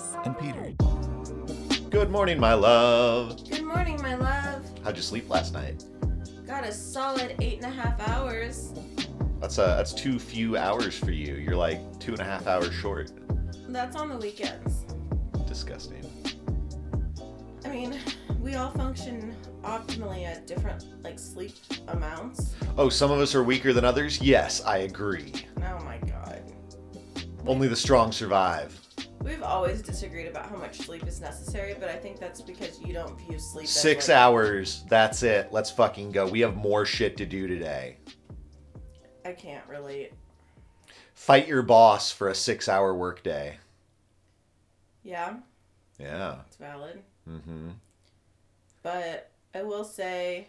Alice and Peter. Good morning, my love. Good morning, my love. How'd you sleep last night? Got a solid eight and a half hours. That's uh, that's too few hours for you. You're like two and a half hours short. That's on the weekends. Disgusting. I mean, we all function optimally at different like sleep amounts. Oh, some of us are weaker than others. Yes, I agree. Oh my god. Only the strong survive. We've always disagreed about how much sleep is necessary, but I think that's because you don't view sleep as Six like, hours. That's it. Let's fucking go. We have more shit to do today. I can't relate. Fight your boss for a six-hour workday. Yeah, Yeah. it's valid. Mm-hmm. But I will say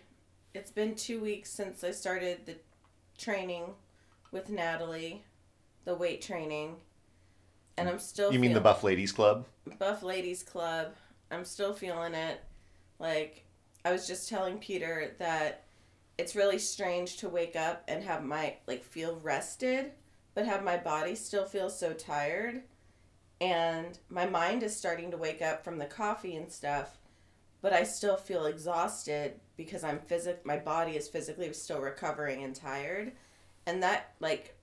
it's been two weeks since I started the training with Natalie, the weight training. And I'm still You mean the Buff Ladies Club? Buff Ladies Club. I'm still feeling it. Like I was just telling Peter that it's really strange to wake up and have my like feel rested, but have my body still feel so tired. And my mind is starting to wake up from the coffee and stuff, but I still feel exhausted because I'm physic my body is physically still recovering and tired. And that like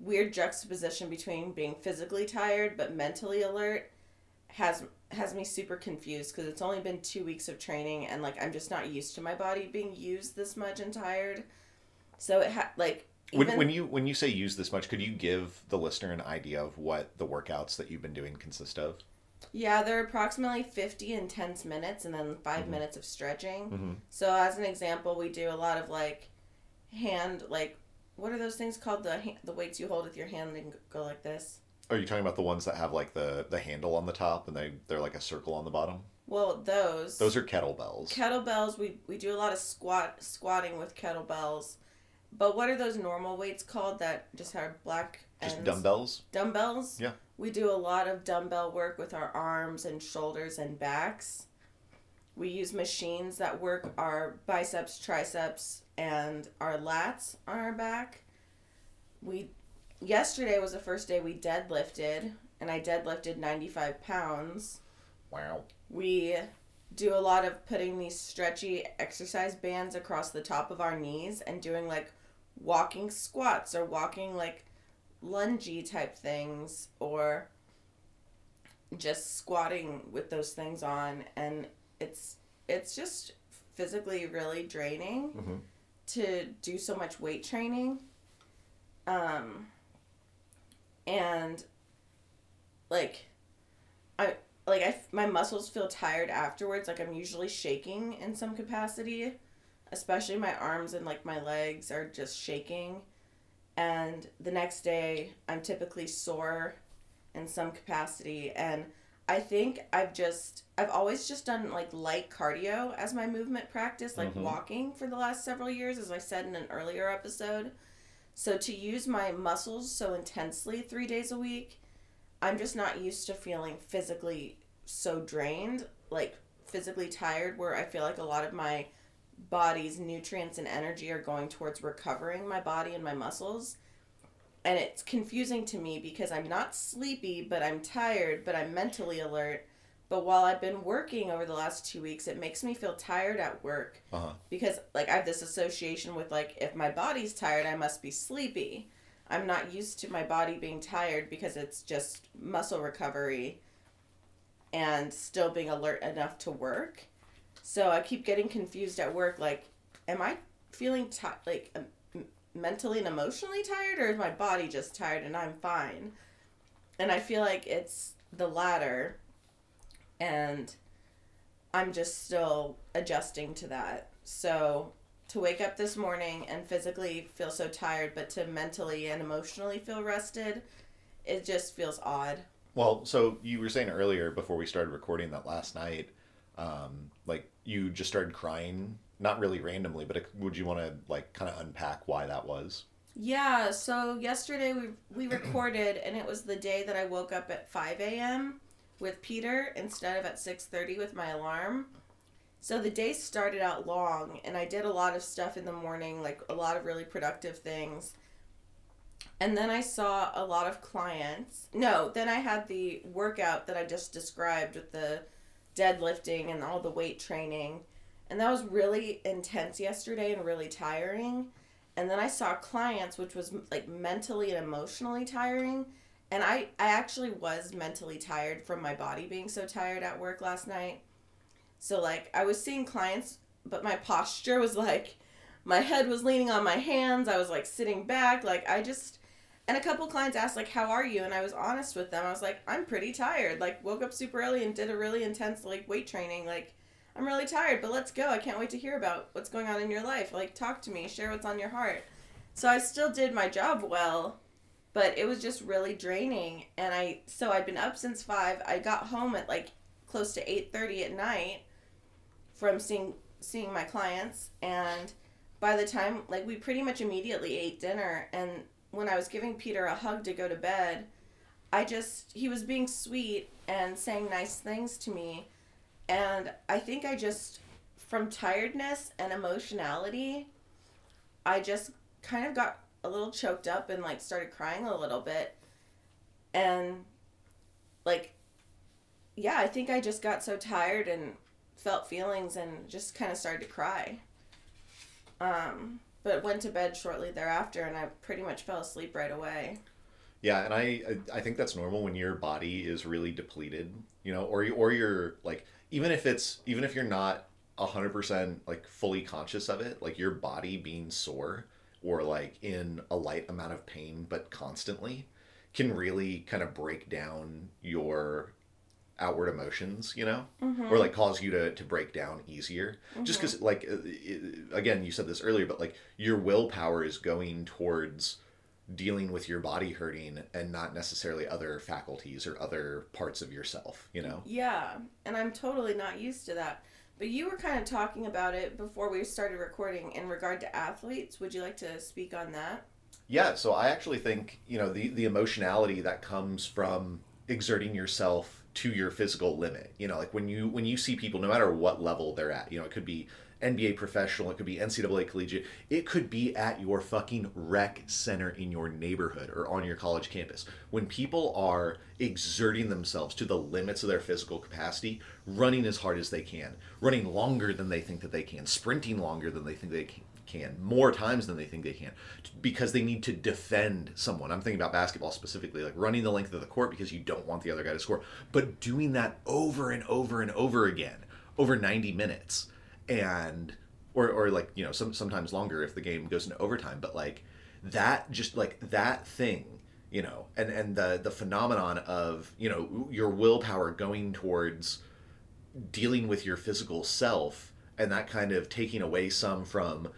weird juxtaposition between being physically tired but mentally alert has has me super confused because it's only been two weeks of training and like I'm just not used to my body being used this much and tired. So it had like When, even when you when you say use this much, could you give the listener an idea of what the workouts that you've been doing consist of? yeah, they're approximately 50 intense minutes and then 5 Mhm. minutes of stretching. Mm-hmm. So as an example, we do a lot of like hand like what are those things called the the weights you hold with your hand and go like this? Are you talking about the ones that have like the the handle on the top and they they're like a circle on the bottom? Well, those Those are kettlebells. kettlebells we we do a lot of squat squatting with kettlebells but what are those normal weights called that just have black Just ends? dumbbells. dumbbells Yeah. we do a lot of dumbbell work with our arms and shoulders and backs we use machines that work our biceps triceps and our lats on our back we yesterday was the first day we deadlifted and i deadlifted 95 pounds Wow. we do a lot of putting these stretchy exercise bands across the top of our knees and doing like walking squats or walking like lungy type things or just squatting with those things on and it's it's just physically really draining Mhm. To do so much weight training um and like I like I my muscles feel tired afterwards like I'm usually shaking in some capacity especially my arms and like my legs are just shaking and the next day I'm typically sore in some capacity and I think I've just I've always just done like light cardio as my movement practice like Mhm. walking for the last several years as I said in an earlier episode so to use my muscles so intensely 3 days a week I'm just not used to feeling physically so drained, like physically tired, where I feel like a lot of my body's nutrients and energy are going towards recovering my body and my muscles. And it's confusing to me because I'm not sleepy, but I'm tired, but I'm mentally alert. But while I've been working over the last two weeks, it makes me feel tired at work Uh huh. because like I have this association with like if my body's tired, I must be sleepy. I'm not used to my body being tired because it's just muscle recovery and still being alert enough to work. So I keep getting confused at work like am I feeling tired like mentally and emotionally tired or is my body just tired and I'm fine? And I feel like it's the latter and I'm just still adjusting to that. So to wake up this morning and physically feel so tired, but to mentally and emotionally feel rested, it just feels odd. Well, so you were saying earlier before we started recording that last night, um, like you just started crying, not really randomly, but would you want to like kind of unpack why that was? Yeah, so yesterday we we recorded and it was the day that I woke up at 5 a.m. with Peter instead of at 6:30 with my alarm. So the day started out long and I did a lot of stuff in the morning, like a lot of really productive things. And then I saw a lot of clients. No, then I had the workout that I just described with the deadlifting and all the weight training. And that was really intense yesterday and really tiring. And then I saw clients, which was like mentally and emotionally tiring. And I, I actually was mentally tired from my body being so tired at work last night. So, like, I was seeing clients, but my posture was like, my head was leaning on my hands. I was like sitting back. Like, I just, and a couple clients asked, like, how are you? And I was honest with them. I was like, I'm pretty tired. Like, woke up super early and did a really intense, like, weight training. Like, I'm really tired, but let's go. I can't wait to hear about what's going on in your life. Like, talk to me, share what's on your heart. So I still did my job well, but it was just really draining. And I, so I'd been up since five. I got home at like close to eight thirty at night from seeing seeing my clients, and by the time like we pretty much immediately ate dinner. And when I was giving Peter a hug to go to bed, I just he was being sweet and saying nice things to me and I think I just, from tiredness and emotionality, I just kind of got a little choked up and like started crying a little bit. And like, yeah, I think I just got so tired and felt feelings and just kind of started to cry. Um, but went to bed shortly thereafter and I pretty much fell asleep right away. Yeah, and I I think that's normal when your body is really depleted, you know, or you or you're like even if it's even if you're not 100% like fully conscious of it like your body being sore or like in a light amount of pain but constantly can really kind of break down your outward emotions you know mm-hmm. or like cause you to, to break down easier mm-hmm. just because like it, again you said this earlier but like your willpower is going towards dealing with your body hurting and not necessarily other faculties or other parts of yourself, you know? Yeah, and I'm totally not used to that. But you were kind of talking about it before we started recording in regard to athletes. Would you like to speak on that? Yeah, so I actually think, you know, the, the emotionality that comes from exerting yourself to your physical limit. You know, like when you when you see people no matter what level they're at, you know, it could be NBA professional, it could be NCAA collegiate, it could be at your fucking rec center in your neighborhood or on your college campus. When people are exerting themselves to the limits of their physical capacity, running as hard as they can, running longer than they think that they can, sprinting longer than they think they can, can more times than they think they can because they need to defend someone. I'm thinking about basketball specifically, like running the length of the court because you don't want the other guy to score, but doing that over and over and over again over 90 minutes and or or like you know some sometimes longer if the game goes into overtime but like that just like that thing you know and and the the phenomenon of you know your willpower going towards dealing with your physical self and that kind of taking away some from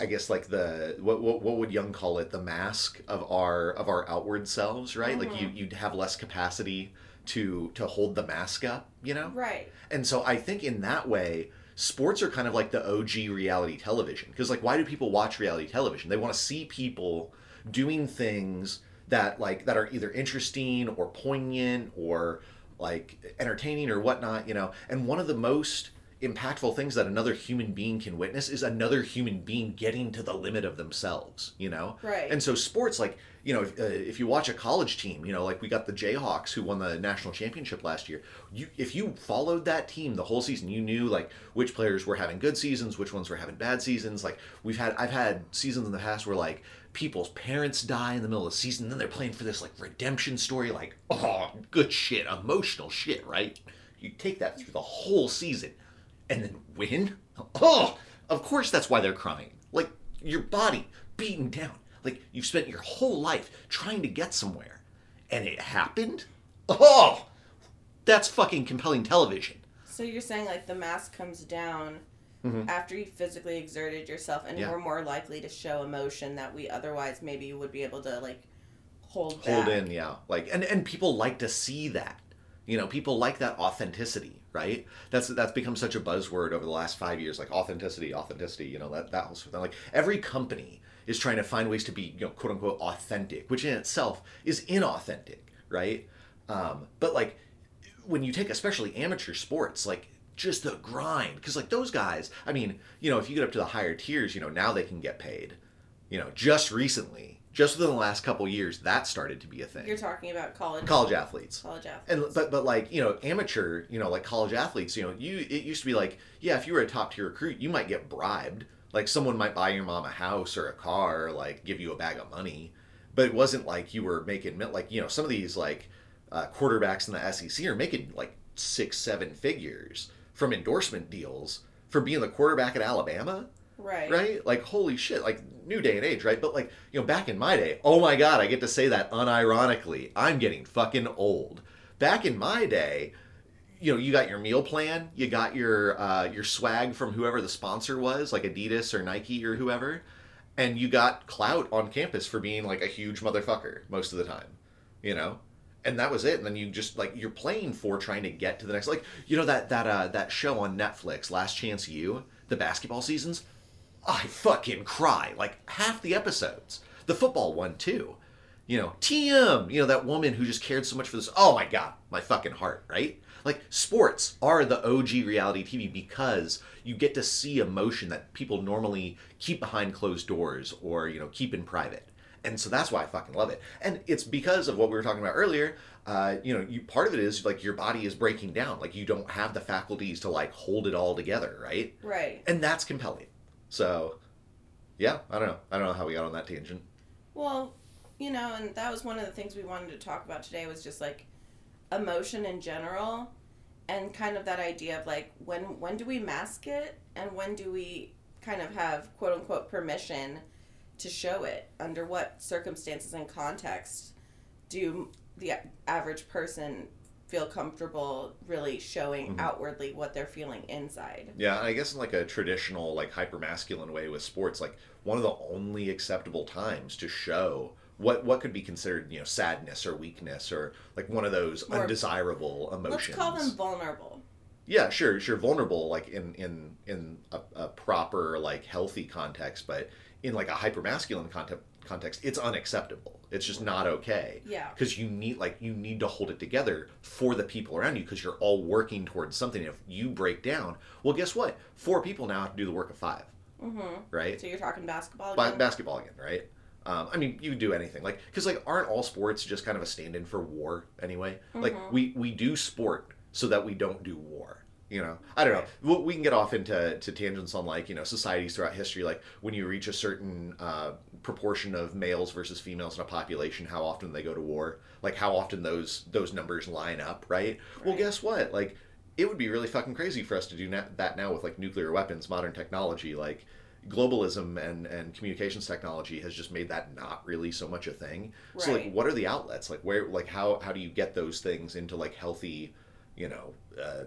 I guess like the what, what what would Jung call it the mask of our of our outward selves, right? Mm-hmm. Like you you'd have less capacity to to hold the mask up, you know? Right. And so I think in that way, sports are kind of like the OG reality television. Because like, why do people watch reality television? They want to see people doing things that like that are either interesting or poignant or like entertaining or whatnot, you know. And one of the most impactful things that another human being can witness is another human being getting to the limit of themselves, you know? Right. And so sports, like, you know, if, uh, if you watch a college team, you know, like we got the Jayhawks who won the national championship last year. You, if you followed that team the whole season, you knew like which players were having good seasons, which ones were having bad seasons. Like we've had, I've had seasons in the past where like people's parents die in the middle of the season, then they're playing for this like redemption story, like oh, good shit, emotional shit, right? You take that through the whole season, and then win. Oh, of course that's why they're crying. Like your body beaten down like you've spent your whole life trying to get somewhere, and it happened. Oh, that's fucking compelling television. So you're saying like the mask comes down mm-hmm. after you physically exerted yourself, and yeah. we're more likely to show emotion that we otherwise maybe would be able to like hold hold back. in. Yeah, like and and people like to see that. You know, people like that authenticity, right? That's that's become such a buzzword over the last five years, like authenticity, authenticity. You know, that that whole sort of thing. Like every company is trying to find ways to be, you know, quote unquote authentic, which in itself is inauthentic, right? Um, but like when you take especially amateur sports, like just the grind, because like those guys, I mean, you know, if you get up to the higher tiers, you know, now they can get paid. You know, just recently, just within the last couple years, that started to be a thing. You're talking about college college athletes. college athletes. And but but like you know amateur you know like college athletes you know you it used to be like yeah if you were a top tier recruit you might get bribed like someone might buy your mom a house or a car or like give you a bag of money but it wasn't like you were making like you know some of these like uh, quarterbacks in the SEC are making like six seven figures from endorsement deals for being the quarterback at Alabama right. right? Like holy shit, like new day and age, right? But like, you know, back in my day, oh my god, I get to say that unironically. I'm getting fucking old. Back in my day, you know, you got your meal plan, you got your uh, your swag from whoever the sponsor was, like Adidas or Nike or whoever, and you got clout on campus for being like a huge motherfucker most of the time, you know. And that was it. And then you just like you're playing for trying to get to the next, like you know that that uh, that show on Netflix, Last Chance U, the basketball seasons. I fucking cry like half the episodes. The football one too. You know, TM, you know, that woman who just cared so much for this. Oh my god, my fucking heart, right? Like sports are the OG reality TV because you get to see emotion that people normally keep behind closed doors or, you know, keep in private. And so that's why I fucking love it. And it's because of what we were talking about earlier. Uh, you know, you part of it is like your body is breaking down. Like you don't have the faculties to like hold it all together, right? Right. And that's compelling. So, yeah, I don't know. I don't know how we got on that tangent. Well, you know, and that was one of the things we wanted to talk about today was just like emotion in general and kind of that idea of like when when do we mask it and when do we kind of have quote unquote permission to show it under what circumstances and context do the average person feel comfortable really showing Mhm. outwardly what they're feeling inside Yeah, and I guess in like a traditional, like hyper masculine way with sports, like one of the only acceptable times to show what what could be considered, you know, sadness or weakness or like one of those Or- undesirable emotions. let's call them vulnerable yeah, sure, sure, vulnerable, like in in in a, a proper like healthy context, but in like a hyper masculine context, context, it's unacceptable. It's just not okay. yeah. Because you need like you need to hold it together for the people around you because you're all working towards something. If you break down well guess what? Four people now have to do the work of five. Mm-hmm. right? So you're talking basketball Ba- basketball again right? Um, i mean you do anything. Like because like aren't all sports just kind of a stand-in for war anyway? Like Mhm. we we do sport so that we don't do war you know? I don't know. We we can get off into to tangents on like you know societies throughout history. Like when you reach a certain uh, proportion of males versus females in a population how often they go to war like how often those those numbers line up right, well guess what? Like it would be really fucking crazy for us to do na- that now with like nuclear weapons modern technology like globalism and and communications technology has just made that not really so much a thing. So like what are the outlets? Like where like how how do you get those things into like healthy you know uh,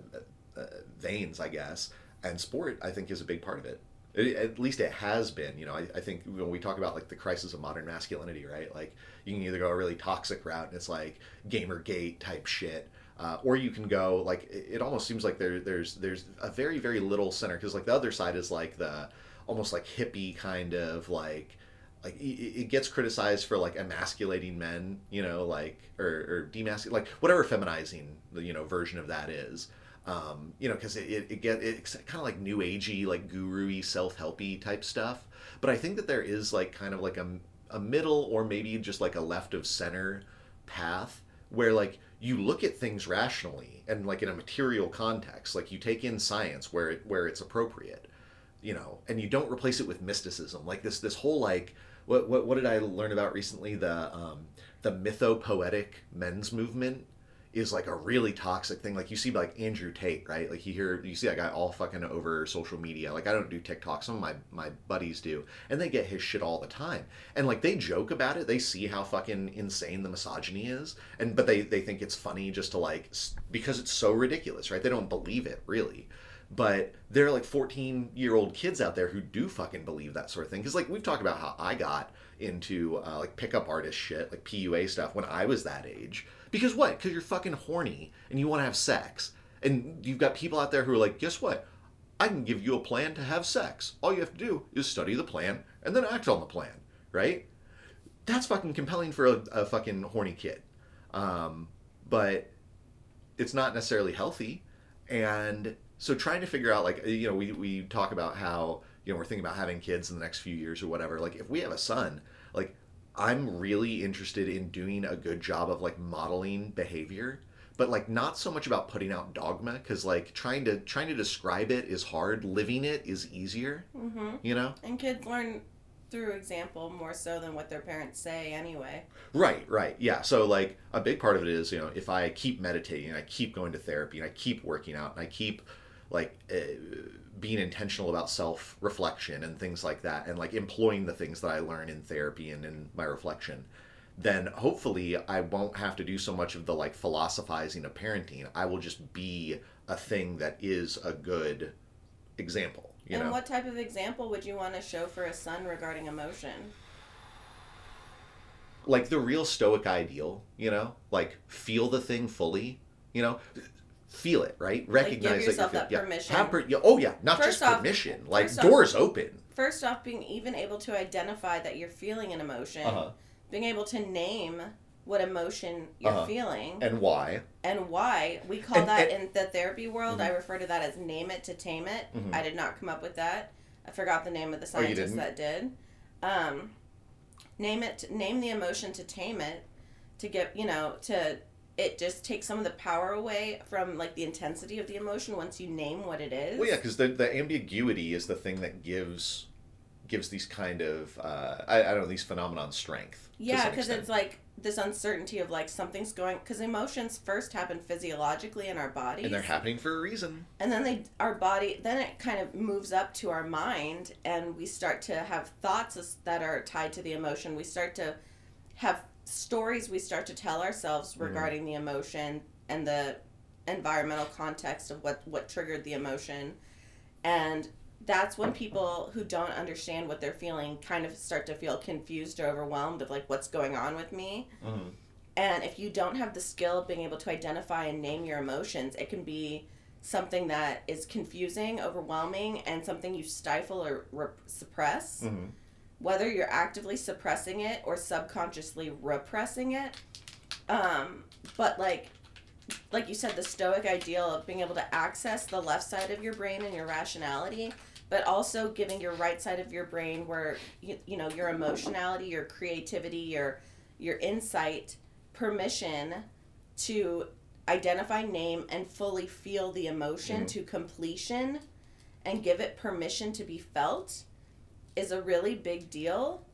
uh, veins i guess? And sport i think is a big part of it It- at least it has been you know I, I think when we talk about like the crisis of modern masculinity right like you can either go a really toxic route and it's like gamergate type shit uh, or you can go like it, almost seems like there there's there's a very very little center because like the other side is like the almost like hippie kind of like like it, it gets criticized for like emasculating men you know like or, or demasculating like whatever feminizing the you know version of that is um, you know because it, it, it get it's kind of like new agey like guru-y self-helpy type stuff. But i think that there is like kind of like a, a middle or maybe just like a left of center path where like you look at things rationally and like in a material context. Like you take in science where it where it's appropriate you know and you don't replace it with mysticism. Like this this whole like what what, what did i learn about recently? The um the mythopoetic men's movement is like a really toxic thing. Like you see like andrew tate right? Like you hear you see that guy all fucking over social media. Like i don't do tiktok. Some of my my buddies do. And they get his shit all the time. And like they joke about it. They see how fucking insane the misogyny is. And but they they think it's funny just to like because it's so ridiculous right? They don't believe it really. But there are like 14 year old kids out there who do fucking believe that sort of thing. Because like we've talked about how i got into uh, like pickup artist shit like pua stuff when i was that age because what? Because you're fucking horny and you want to have sex and you've got people out there who are like guess what? I can give you a plan to have sex. All you have to do is study the plan and then act on the plan right? That's fucking compelling for a, a fucking horny kid. Um, but it's not necessarily healthy and so trying to figure out like you know we, we talk about how you know we're thinking about having kids in the next few years or whatever. Like if we have a son like I'm really interested in doing a good job of like modeling behavior, but like not so much about putting out dogma because like trying to trying to describe it is hard. Living it is easier. Mm-hmm. You know. And kids learn through example more so than what their parents say anyway. Right, right. Yeah. So like a big part of it is, you know, if I keep meditating and I keep going to therapy and I keep working out and I keep like uh, being intentional about self-reflection and things like that and like employing the things that I learn in therapy and in my reflection, then hopefully I won't have to do so much of the like philosophizing of parenting. I will just be a thing that is a good example, you and know. what type of example would you want to show for a son regarding emotion? like the real stoic ideal, you know, like feel the thing fully, you know, feel it, right? Recognize yourself that, that yeah, permission. have per- yeah, oh yeah, not First just off- permission, like first off- doors open. First off, being even able to identify that you're feeling an emotion, Uh-huh. being able to name what emotion you're Uh-huh. feeling And why? and why. We call And- that and- in the therapy world. Mhm. I refer to that as name it to tame it. Mhm. I did not come up with that. I forgot the name of the Oh, scientist didn't? that did. Um, name it. Name the emotion to tame it. To get you know to it just takes some of the power away from like the intensity of the emotion once you name what it is. Well, yeah, because the the ambiguity is the thing that gives gives these kind of uh, I, I don't know these phenomenon strength. Yeah, because it's like this uncertainty of like something's going. Because emotions first happen physiologically in our body and they're happening for a reason. and then they our body then it kind of moves up to our mind, and we start to have thoughts that are tied to the emotion. We start to have stories we start to tell ourselves regarding the emotion and the environmental context of what what triggered the emotion, and that's when people who don't understand what they're feeling kind of start to feel confused or overwhelmed of like what's going on with me. Mm-hmm. And if you don't have the skill of being able to identify and name your emotions, it can be something that is confusing, overwhelming, and something you stifle or rep- suppress. Mm-hmm. Whether you're actively suppressing it or subconsciously repressing it. Um, but like, like you said, the Stoic ideal of being able to access the left side of your brain and your rationality, but also giving your right side of your brain, where you, you know your emotionality, your creativity, your your insight, permission to identify, name, and fully feel the emotion Mhm. to completion, and give it permission to be felt, is a really big deal.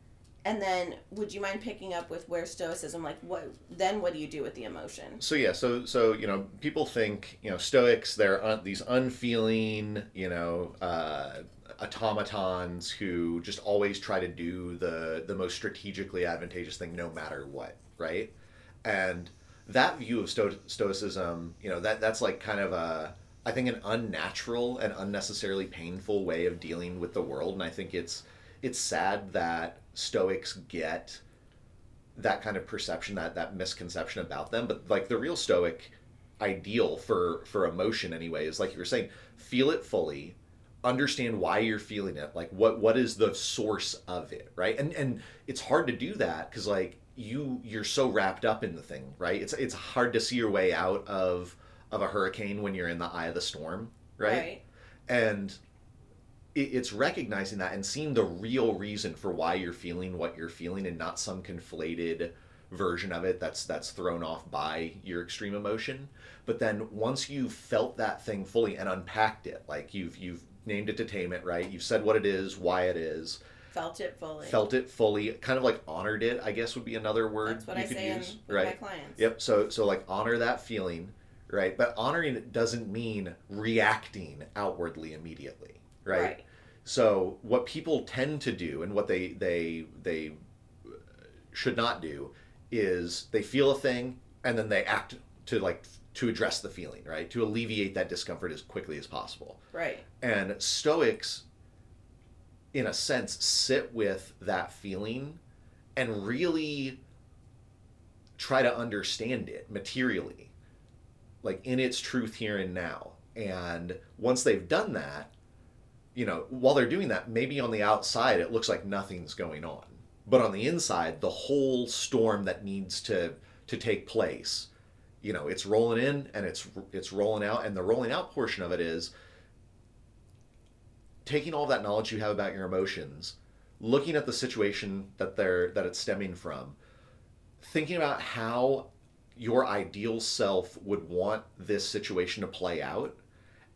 And then, would you mind picking up with where Stoicism, like what? Then, what do you do with the emotion? So yeah, so so you know, people think you know Stoics they're un- these unfeeling you know uh, automatons who just always try to do the the most strategically advantageous thing no matter what, right? And that view of sto- Stoicism, you know, that that's like kind of a I think an unnatural and unnecessarily painful way of dealing with the world, and I think it's it's sad that Stoics get that kind of perception that that misconception about them but like the real stoic ideal for for emotion anyway is like you were saying feel it fully understand why you're feeling it like what what is the source of it right? And and it's hard to do that because like you you're so wrapped up in the thing right? It's it's hard to see your way out of of a hurricane when you're in the eye of the storm right, and it's recognizing that and seeing the real reason for why you're feeling what you're feeling and not some conflated version of it that's that's thrown off by your extreme emotion but then once you've felt that thing fully and unpacked it like you've you've named it to tame it right you've said what it is why it is Felt it fully. felt it fully kind of like honored it i guess would be another word That's what you I could say in, use with right my clients. Yep. So so like honor that feeling, right? But honoring it doesn't mean reacting outwardly immediately, right? Right. So what people tend to do and what they they they uh, should not do is they feel a thing and then they act to like to address the feeling, right? To alleviate that discomfort as quickly as possible. Right. And Stoics, in a sense, sit with that feeling and really try to understand it materially, like in its truth here and now. And once they've done that, you know, while they're doing that, maybe on the outside it looks like nothing's going on. But on the inside, the whole storm that needs to to take place, you know, it's rolling in and it's it's rolling out, and the rolling out portion of it is taking all that knowledge you have about your emotions, looking at the situation that they're that it's stemming from, thinking about how your ideal self would want this situation to play out,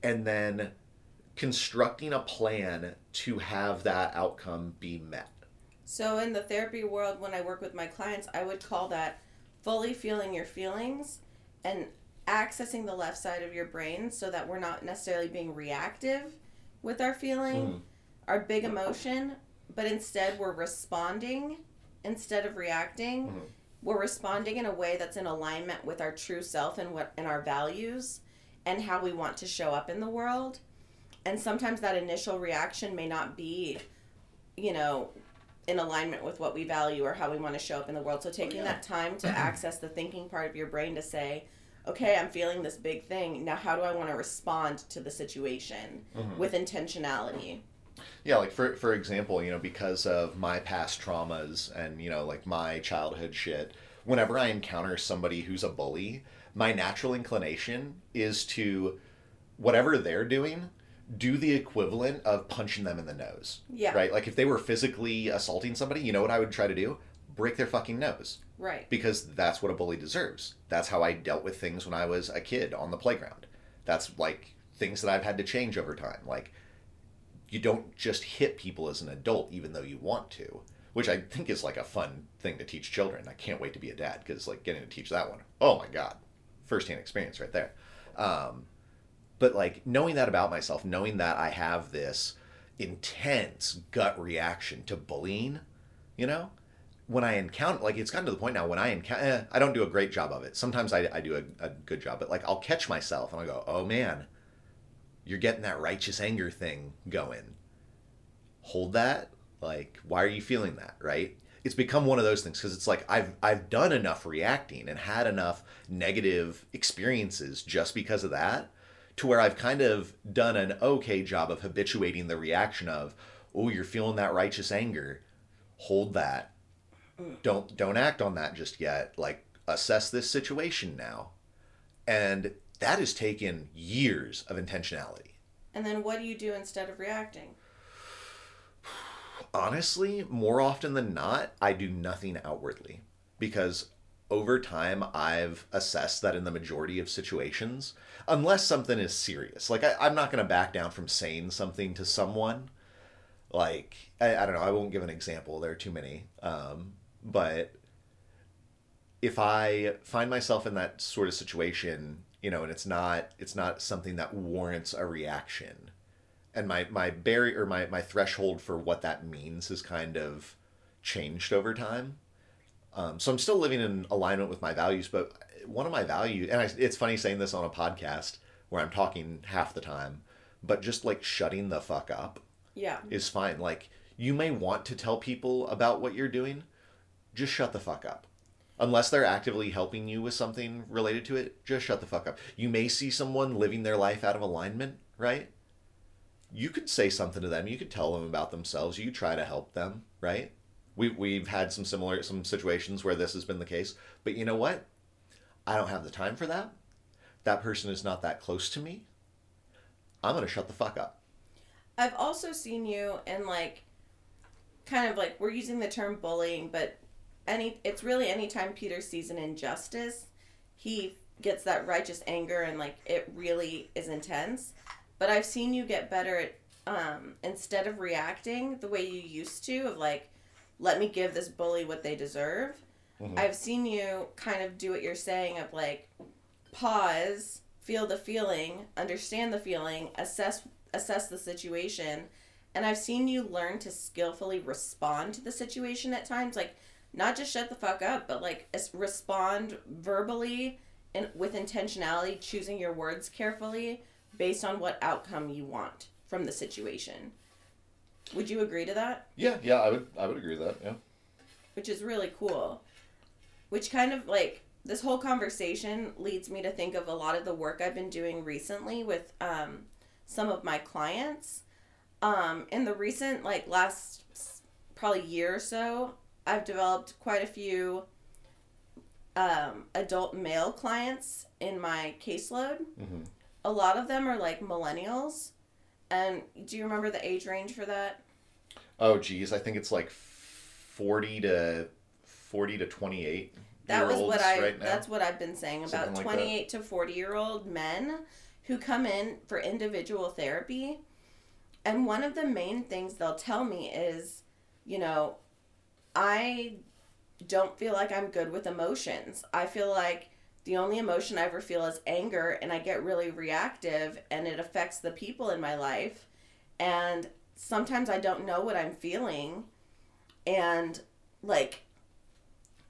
and then constructing a plan to have that outcome be met. So in the therapy world, when I work with my clients, I would call that fully feeling your feelings and accessing the left side of your brain so that we're not necessarily being reactive with our feeling, Mhm. our big emotion, but instead we're responding instead of reacting. Mhm. We're responding in a way that's in alignment with our true self and what and our values and how we want to show up in the world. And sometimes that initial reaction may not be, you know, in alignment with what we value or how we want to show up in the world. So taking yeah. that time to access the thinking part of your brain to say, okay, I'm feeling this big thing. Now, how do I want to respond to the situation Mhm. with intentionality? Yeah, like for for example, you know, because of my past traumas and you know, like my childhood shit, whenever I encounter somebody who's a bully, my natural inclination is to whatever they're doing, do the equivalent of punching them in the nose. Yeah. Right? Like if they were physically assaulting somebody, you know what I would try to do? Break their fucking nose. Right. Because that's what a bully deserves. That's how I dealt with things when I was a kid on the playground. That's like things that I've had to change over time. Like you don't just hit people as an adult even though you want to which i think is like a fun thing to teach children. I can't wait to be a dad because like getting to teach that one. Oh my god. Firsthand experience right there. Um, but like knowing that about myself knowing that i have this intense gut reaction to bullying you know when i encounter like it's gotten to the point now when i encounter eh, i don't do a great job of it. Sometimes i, I do a, a good job but like i'll catch myself and i go oh man you're getting that righteous anger thing going. Hold that. Like, why are you feeling that? Right? It's become one of those things because it's like I've I've done enough reacting and had enough negative experiences just because of that, to where I've kind of done an okay job of habituating the reaction of, oh, you're feeling that righteous anger. Hold that. Don't don't act on that just yet. Like assess this situation now. And that has taken years of intentionality. And then what do you do instead of reacting? Honestly, more often than not, I do nothing outwardly because over time I've assessed that in the majority of situations, unless something is serious, like I, I'm not going to back down from saying something to someone. Like, I, I don't know, I won't give an example, there are too many. Um, but if I find myself in that sort of situation, you know, and it's not it's not something that warrants a reaction, and my my barrier or my my threshold for what that means has kind of changed over time. Um, so I'm still living in alignment with my values, but one of my values, and I, it's funny saying this on a podcast where I'm talking half the time, but just like shutting the fuck up Yeah. is fine. Like you may want to tell people about what you're doing, just shut the fuck up. Unless they're actively helping you with something related to it, just shut the fuck up. You may see someone living their life out of alignment, right? You could say something to them. You could tell them about themselves. You try to help them, right? We we've had some similar some situations where this has been the case. But you know what? I don't have the time for that. That person is not that close to me. I'm gonna shut the fuck up. I've also seen you and like kind of like we're using the term bullying, but any it's really anytime Peter sees an injustice, he gets that righteous anger and like it really is intense. But I've seen you get better at um instead of reacting the way you used to of like let me give this bully what they deserve. Mhm. I've seen you kind of do what you're saying of like pause, feel the feeling, understand the feeling, assess assess the situation, and I've seen you learn to skillfully respond to the situation at times like not just shut the fuck up, but like respond verbally and with intentionality, choosing your words carefully based on what outcome you want from the situation. Would you agree to that? Yeah, yeah, I would I would agree with that. Yeah. which is really cool. Which kind of like this whole conversation leads me to think of a lot of the work I've been doing recently with um, some of my clients. Um, in the recent, like last probably year or so, I've developed quite a few um, adult male clients in my caseload. Mm-hmm. A lot of them are like millennials. And do you remember the age range for that? Oh geez, I think it's like forty to forty to twenty eight. That was what I right that's what I've been saying about like that. 28 to 40 year old men who come in for individual therapy. And one of the main things they'll tell me is, you know, I don't feel like I'm good with emotions. I feel like the only emotion I ever feel is anger and I get really reactive and it affects the people in my life. And sometimes I don't know what I'm feeling. And like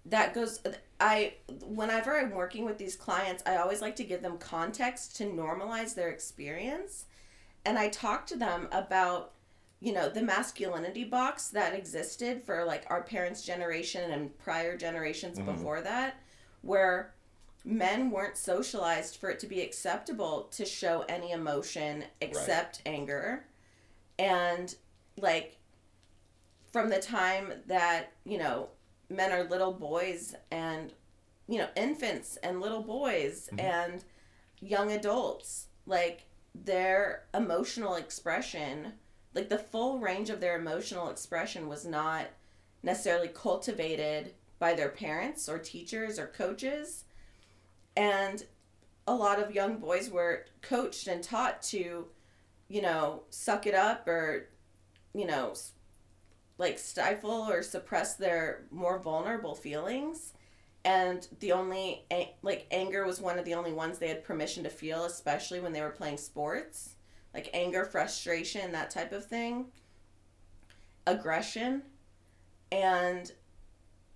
that goes I whenever I'm working with these clients, I always like to give them context to normalize their experience. And I talk to them about, you know, the masculinity box that existed for like our parents' generation and prior generations Mhm. before that, where men weren't socialized for it to be acceptable to show any emotion except anger. And like from the time that, you know, men are little boys and you know infants and little boys Mhm. and young adults like their emotional expression like the full range of their emotional expression was not necessarily cultivated by their parents or teachers or coaches. And a lot of young boys were coached and taught to you know suck it up or you know like stifle or suppress their more vulnerable feelings. And the only like anger was one of the only ones they had permission to feel especially when they were playing sports like anger frustration that type of thing aggression and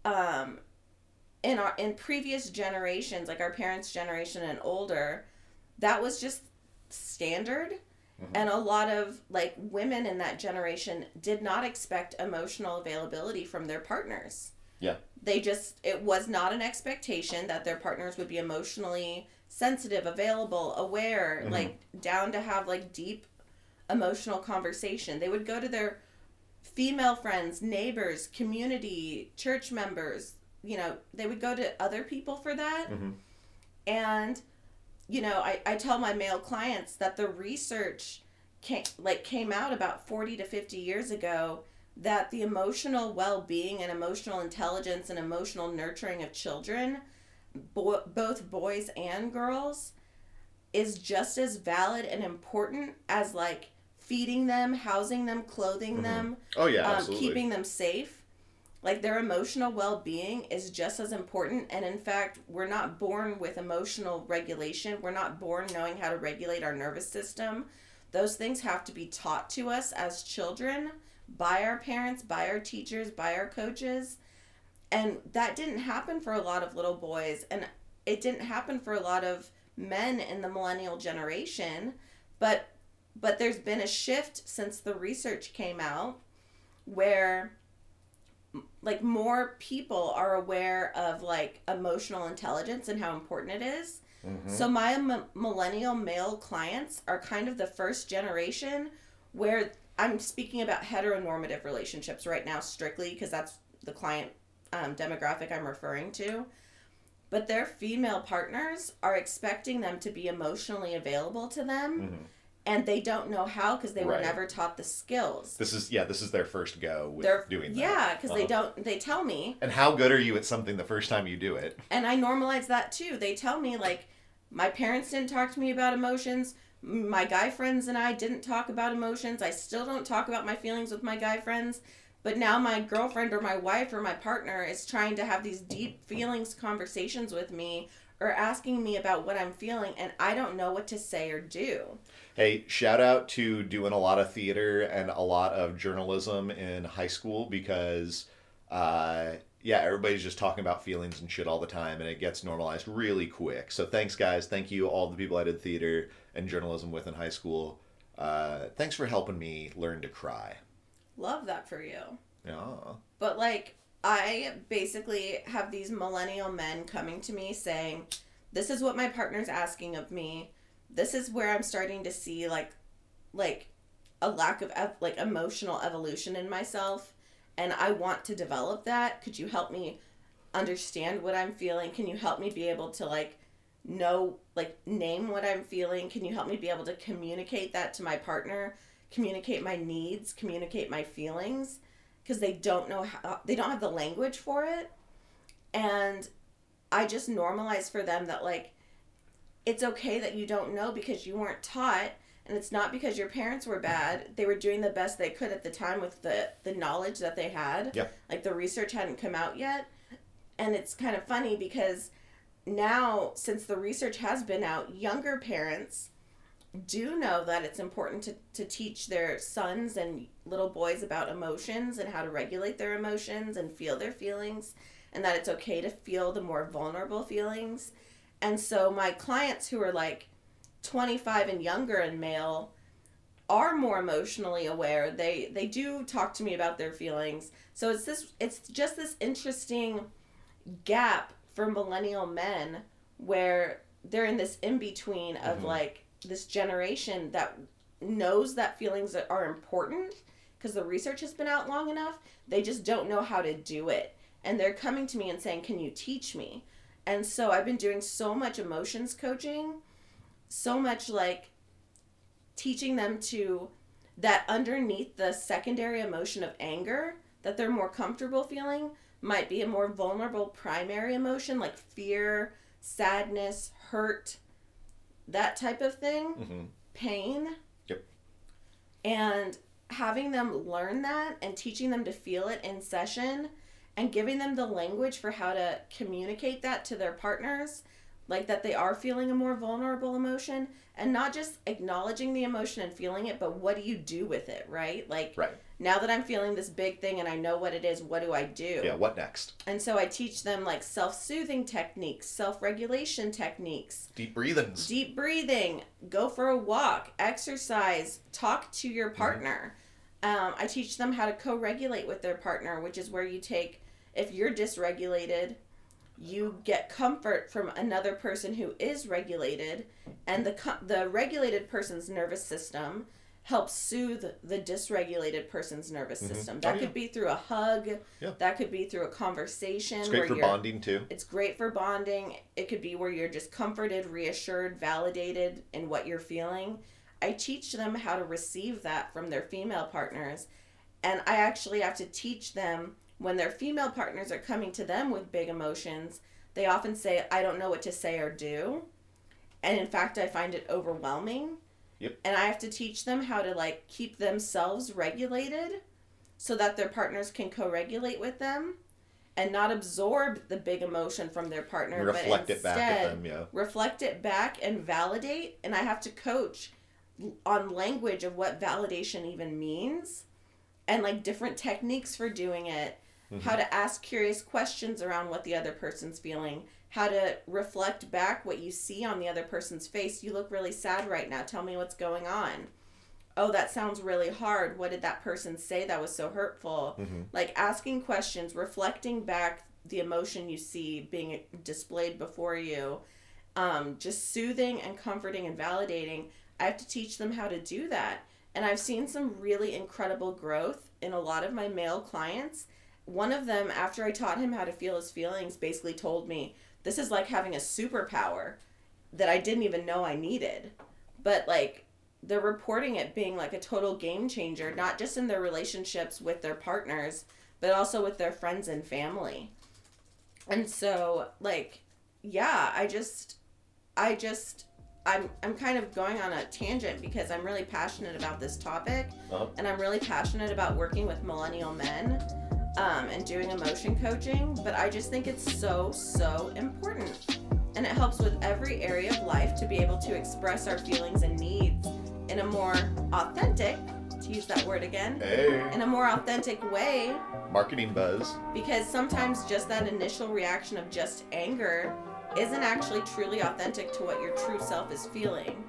um in our in previous generations like our parents generation and older that was just standard Mhm. and a lot of like women in that generation did not expect emotional availability from their partners Yeah. they just it was not an expectation that their partners would be emotionally sensitive available aware Mhm. like down to have like deep emotional conversation they would go to their female friends neighbors community church members you know they would go to other people for that Mhm. and you know I, I tell my male clients that the research came like came out about 40 to 50 years ago that the emotional well-being and emotional intelligence and emotional nurturing of children bo- both boys and girls is just as valid and important as like feeding them housing them clothing Mhm. them Oh yeah, um, absolutely. keeping them safe. Like their emotional well being is just as important. And in fact, we're not born with emotional regulation. We're not born knowing how to regulate our nervous system. Those things have to be taught to us as children by our parents, by our teachers, by our coaches. And that didn't happen for a lot of little boys. And it didn't happen for a lot of men in the millennial generation. But but there's been a shift since the research came out where like more people are aware of like emotional intelligence and how important it is. Mhm. So my m- millennial male clients are kind of the first generation where I'm speaking about heteronormative relationships right now strictly because that's the client um, demographic I'm referring to. But their female partners are expecting them to be emotionally available to them, Mhm. and they don't know how because they were never taught the skills. This is yeah, this is their first go with They're doing that. yeah, because they Uh-huh. don't. They tell me, And how good are you at something the first time you do it? and I normalize that too. They tell me like, my parents didn't talk to me about emotions. My guy friends and I didn't talk about emotions. I still don't talk about my feelings with my guy friends. But now my girlfriend or my wife or my partner is trying to have these deep feelings conversations with me or asking me about what I'm feeling, and I don't know what to say or do. Hey, shout out to doing a lot of theater and a lot of journalism in high school because, uh, yeah, everybody's just talking about feelings and shit all the time, and it gets normalized really quick. So thanks, guys. Thank you, all the people I did theater and journalism with in high school. Uh, thanks for helping me learn to cry. Love that for you. Yeah. But like I basically have these millennial men coming to me saying, "This is what my partner's asking of me. This is where I'm starting to see like like a lack of like emotional evolution in myself and I want to develop that. Could you help me understand what I'm feeling? Can you help me be able to like know like name what I'm feeling? Can you help me be able to communicate that to my partner communicate my needs, communicate my feelings because they don't know how they don't have the language for it. And I just normalize for them that like it's okay that you don't know because you weren't taught and it's not because your parents were bad. They were doing the best they could at the time with the the knowledge that they had. Yep. Like the research hadn't come out yet. And it's kind of funny because now since the research has been out, younger parents do know that it's important to, to teach their sons and little boys about emotions and how to regulate their emotions and feel their feelings and that it's okay to feel the more vulnerable feelings. And so my clients who are like 25 and younger and male are more emotionally aware. They they do talk to me about their feelings. So it's this it's just this interesting gap for millennial men where they're in this in between of Mhm. like this generation that knows that feelings are important because the research has been out long enough. They just don't know how to do it. And they're coming to me and saying, Can you teach me? And so I've been doing so much emotions coaching, so much like teaching them to that underneath the secondary emotion of anger that they're more comfortable feeling might be a more vulnerable primary emotion like fear, sadness, hurt, that type of thing, hmm pain. Yep. And having them learn that and teaching them to feel it in session and giving them the language for how to communicate that to their partners like that they are feeling a more vulnerable emotion and not just acknowledging the emotion and feeling it but what do you do with it right like Right. Now that i'm feeling this big thing and i know what it is what do i do Yeah. What next? and so i teach them like self-soothing techniques self-regulation techniques Deep breathings. deep breathing go for a walk exercise talk to your partner um, i teach them how to co-regulate with their partner which is where you take if you're dysregulated you get comfort from another person who is regulated and the co- the regulated person's nervous system helps soothe the dysregulated person's nervous Mhm. system that Oh, could yeah. be through a hug Yeah. that could be through a conversation It's great where for bonding too. it's great for bonding. It could be where you're just comforted, reassured, validated in what you're feeling. I teach them how to receive that from their female partners. And I actually have to teach them when their female partners are coming to them with big emotions, they often say, I don't know what to say or do. And in fact, I find it overwhelming. Yep. And I have to teach them how to like keep themselves regulated so that their partners can co-regulate with them and not absorb the big emotion from their partner Reflect but it back at instead them. Yeah. reflect it back and validate and i have to coach on language of what validation even means and like different techniques for doing it Mhm. how to ask curious questions around what the other person's feeling how to reflect back what you see on the other person's face you look really sad right now tell me what's going on oh that sounds really hard what did that person say that was so hurtful hmm like asking questions, reflecting back the emotion you see being displayed before you, um, just soothing and comforting and validating. I have to teach them how to do that. And I've seen some really incredible growth in a lot of my male clients. One of them, after I taught him how to feel his feelings, basically told me, This is like having a superpower that I didn't even know I needed. But like, they're reporting it being like a total game changer, not just in their relationships with their partners, but also with their friends and family. And so, like, yeah, I just, I just, I'm, I'm kind of going on a tangent because I'm really passionate about this topic, Uh-huh. and I'm really passionate about working with millennial men, um, and doing emotion coaching. But I just think it's so, so important, and it helps with every area of life to be able to express our feelings and needs in a more authentic, to use that word again, Hey. in a more authentic way Marketing buzz. because sometimes just that initial reaction of just anger isn't actually truly authentic to what your true self is feeling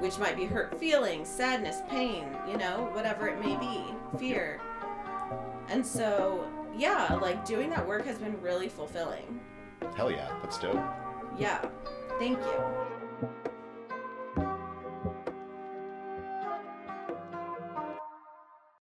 which might be hurt feelings sadness pain you know whatever it may be fear and so yeah like doing that work has been really fulfilling Hell yeah. That's dope. yeah thank you